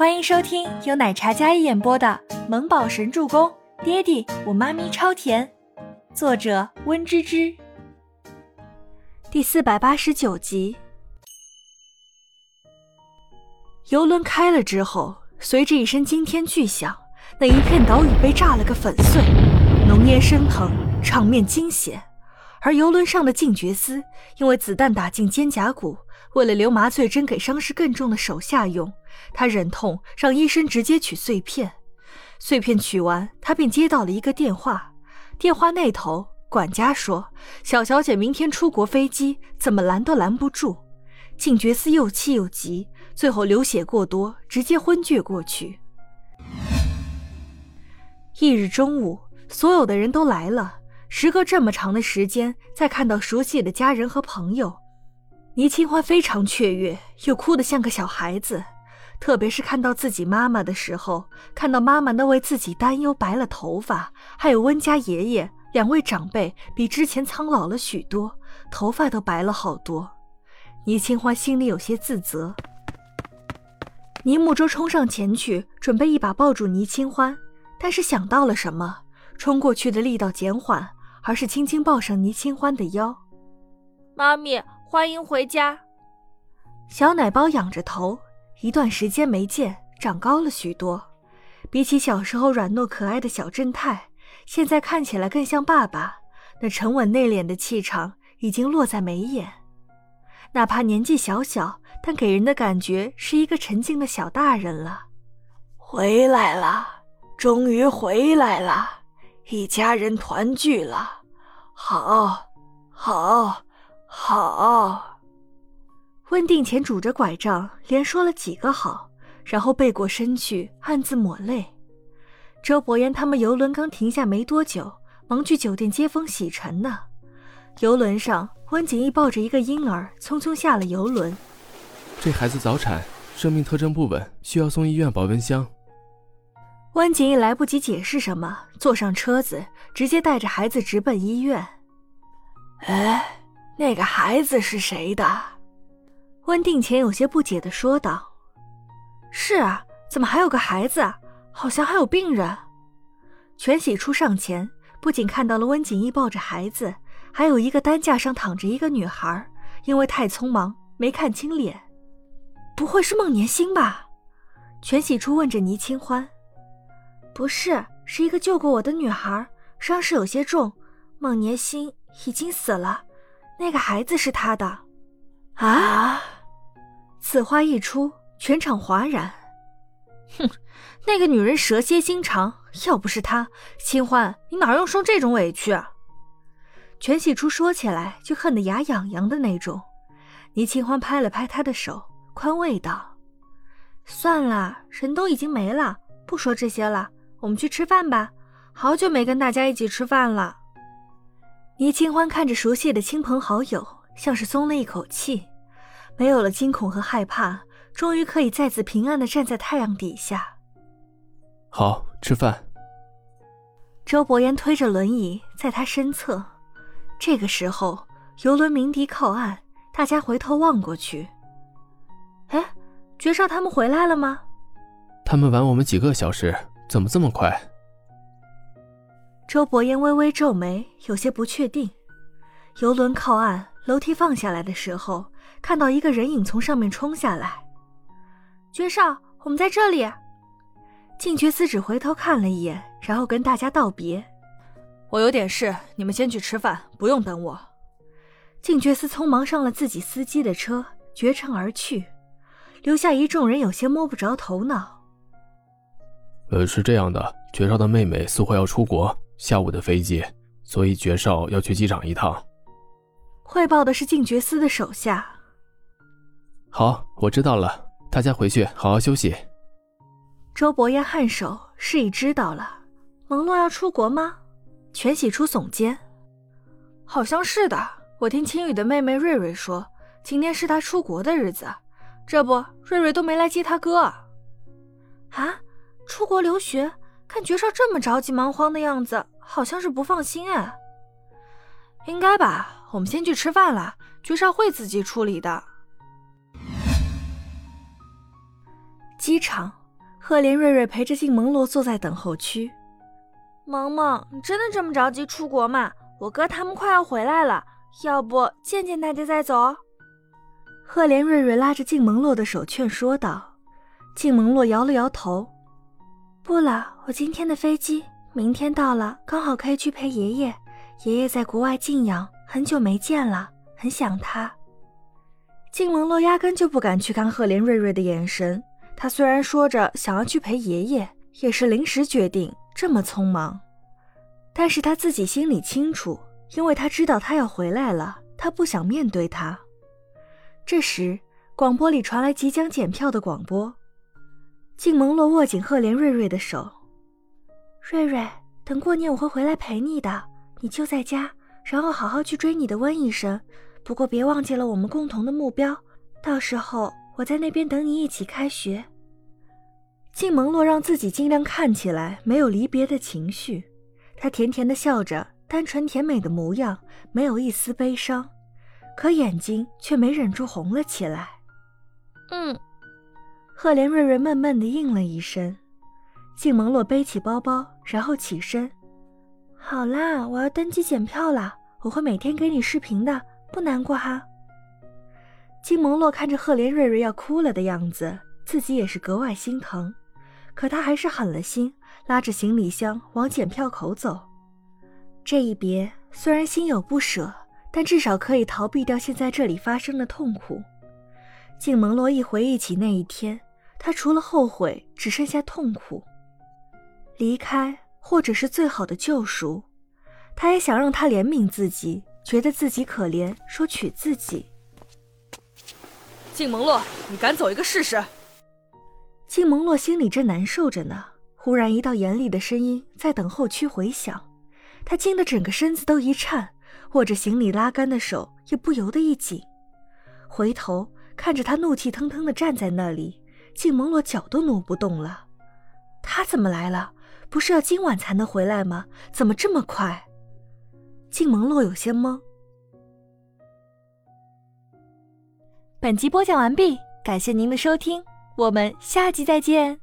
欢迎收听由奶茶嘉一演播的《萌宝神助攻》，爹地我妈咪超甜，作者温芝芝。第四百八十九集。游轮开了之后，随着一声惊天巨响，那一片岛屿被炸了个粉碎，浓烟升腾，场面惊险。而游轮上的静觉司因为子弹打进肩胛骨，为了留麻醉针给伤势更重的手下用，他忍痛让医生直接取碎片。碎片取完，他便接到了一个电话。电话那头，管家说：“小小姐明天出国飞机，怎么拦都拦不住。”静觉司又气又急，最后流血过多，直接昏厥过去。翌日中午，所有的人都来了。时隔这么长的时间，再看到熟悉的家人和朋友，倪清欢非常雀跃，又哭得像个小孩子。特别是看到自己妈妈的时候，看到妈妈那为自己担忧白了头发，还有温家爷爷两位长辈比之前苍老了许多，头发都白了好多。倪清欢心里有些自责。倪木舟冲上前去，准备一把抱住倪清欢，但是想到了什么，冲过去的力道减缓。而是轻轻抱上倪清欢的腰，妈咪，欢迎回家。小奶包仰着头，一段时间没见，长高了许多。比起小时候软糯可爱的小正太，现在看起来更像爸爸。那沉稳内敛的气场已经落在眉眼，哪怕年纪小小，但给人的感觉是一个沉静的小大人了。回来了，终于回来了。一家人团聚了，好，好，好。温定前拄着拐杖，连说了几个好，然后背过身去，暗自抹泪。周伯言他们游轮刚停下没多久，忙去酒店接风洗尘呢。游轮上，温景逸抱着一个婴儿，匆匆下了游轮。这孩子早产，生命特征不稳，需要送医院保温箱。温景逸来不及解释什么，坐上车子，直接带着孩子直奔医院。哎，那个孩子是谁的？温定前有些不解的说道：“是啊，怎么还有个孩子？好像还有病人。”全喜初上前，不仅看到了温景逸抱着孩子，还有一个担架上躺着一个女孩，因为太匆忙没看清脸。不会是孟年星吧？全喜初问着倪清欢。不是，是一个救过我的女孩，伤势有些重。孟年星已经死了，那个孩子是他的。啊！此话一出，全场哗然。哼，那个女人蛇蝎心肠，要不是她，清欢，你哪用受这种委屈？全喜初说起来就恨得牙痒痒的那种。倪清欢拍了拍他的手，宽慰道：“算了，人都已经没了，不说这些了。”我们去吃饭吧，好久没跟大家一起吃饭了。倪清欢看着熟悉的亲朋好友，像是松了一口气，没有了惊恐和害怕，终于可以再次平安的站在太阳底下。好，吃饭。周伯言推着轮椅在他身侧，这个时候游轮鸣笛靠岸，大家回头望过去，哎，爵少他们回来了吗？他们晚我们几个小时。怎么这么快？周伯言微微皱眉，有些不确定。游轮靠岸，楼梯放下来的时候，看到一个人影从上面冲下来。爵少，我们在这里。静觉司只回头看了一眼，然后跟大家道别：“我有点事，你们先去吃饭，不用等我。”静觉司匆忙上了自己司机的车，绝尘而去，留下一众人有些摸不着头脑。呃，是这样的，爵少的妹妹似乎要出国，下午的飞机，所以爵少要去机场一趟。汇报的是静觉司的手下。好，我知道了，大家回去好好休息。周伯言颔首，示意知道了。蒙洛要出国吗？全喜初耸肩，好像是的。我听青雨的妹妹瑞瑞说，今天是她出国的日子，这不，瑞瑞都没来接她哥。啊？出国留学，看爵少这么着急忙慌的样子，好像是不放心哎。应该吧，我们先去吃饭了，爵少会自己处理的。机场，赫连瑞瑞陪着静萌洛坐在等候区。萌萌，你真的这么着急出国吗？我哥他们快要回来了，要不见见大家再走？赫连瑞瑞拉着静萌洛的手劝说道。静萌洛摇了摇头：“不了，我今天的飞机明天到了，刚好可以去陪爷爷。爷爷在国外静养，很久没见了，很想他。”静萌洛压根就不敢去看赫连瑞瑞的眼神。他虽然说着想要去陪爷爷，也是临时决定，这么匆忙。但是他自己心里清楚，因为他知道他要回来了，他不想面对他。这时，广播里传来即将检票的广播。静蒙洛握紧赫连瑞瑞的手，瑞瑞，等过年我会回来陪你的，你就在家，然后好好去追你的温医生。不过别忘记了我们共同的目标，到时候我在那边等你一起开学。静蒙洛让自己尽量看起来没有离别的情绪，他甜甜的笑着，单纯甜美的模样，没有一丝悲伤，可眼睛却没忍住红了起来。嗯，赫连瑞瑞闷闷的应了一声。静萌洛背起包包，然后起身。好啦，我要登机检票啦，我会每天给你视频的。不难过哈。静蒙洛看着赫连瑞瑞要哭了的样子，自己也是格外心疼，可他还是狠了心，拉着行李箱往检票口走。这一别虽然心有不舍，但至少可以逃避掉现在这里发生的痛苦。静蒙洛一回忆起那一天，他除了后悔，只剩下痛苦。离开，或者是最好的救赎。他也想让他怜悯自己。觉得自己可怜，说娶自己。静萌洛，你敢走一个试试？静萌洛心里正难受着呢，忽然一道严厉的声音在等候区回响，他惊得整个身子都一颤，握着行李拉杆的手也不由得一紧。回头看着他怒气腾腾的站在那里，静蒙洛脚都挪不动了。他怎么来了？不是要今晚才能回来吗？怎么这么快？静蒙洛有些懵。本集播讲完毕，感谢您的收听，我们下集再见。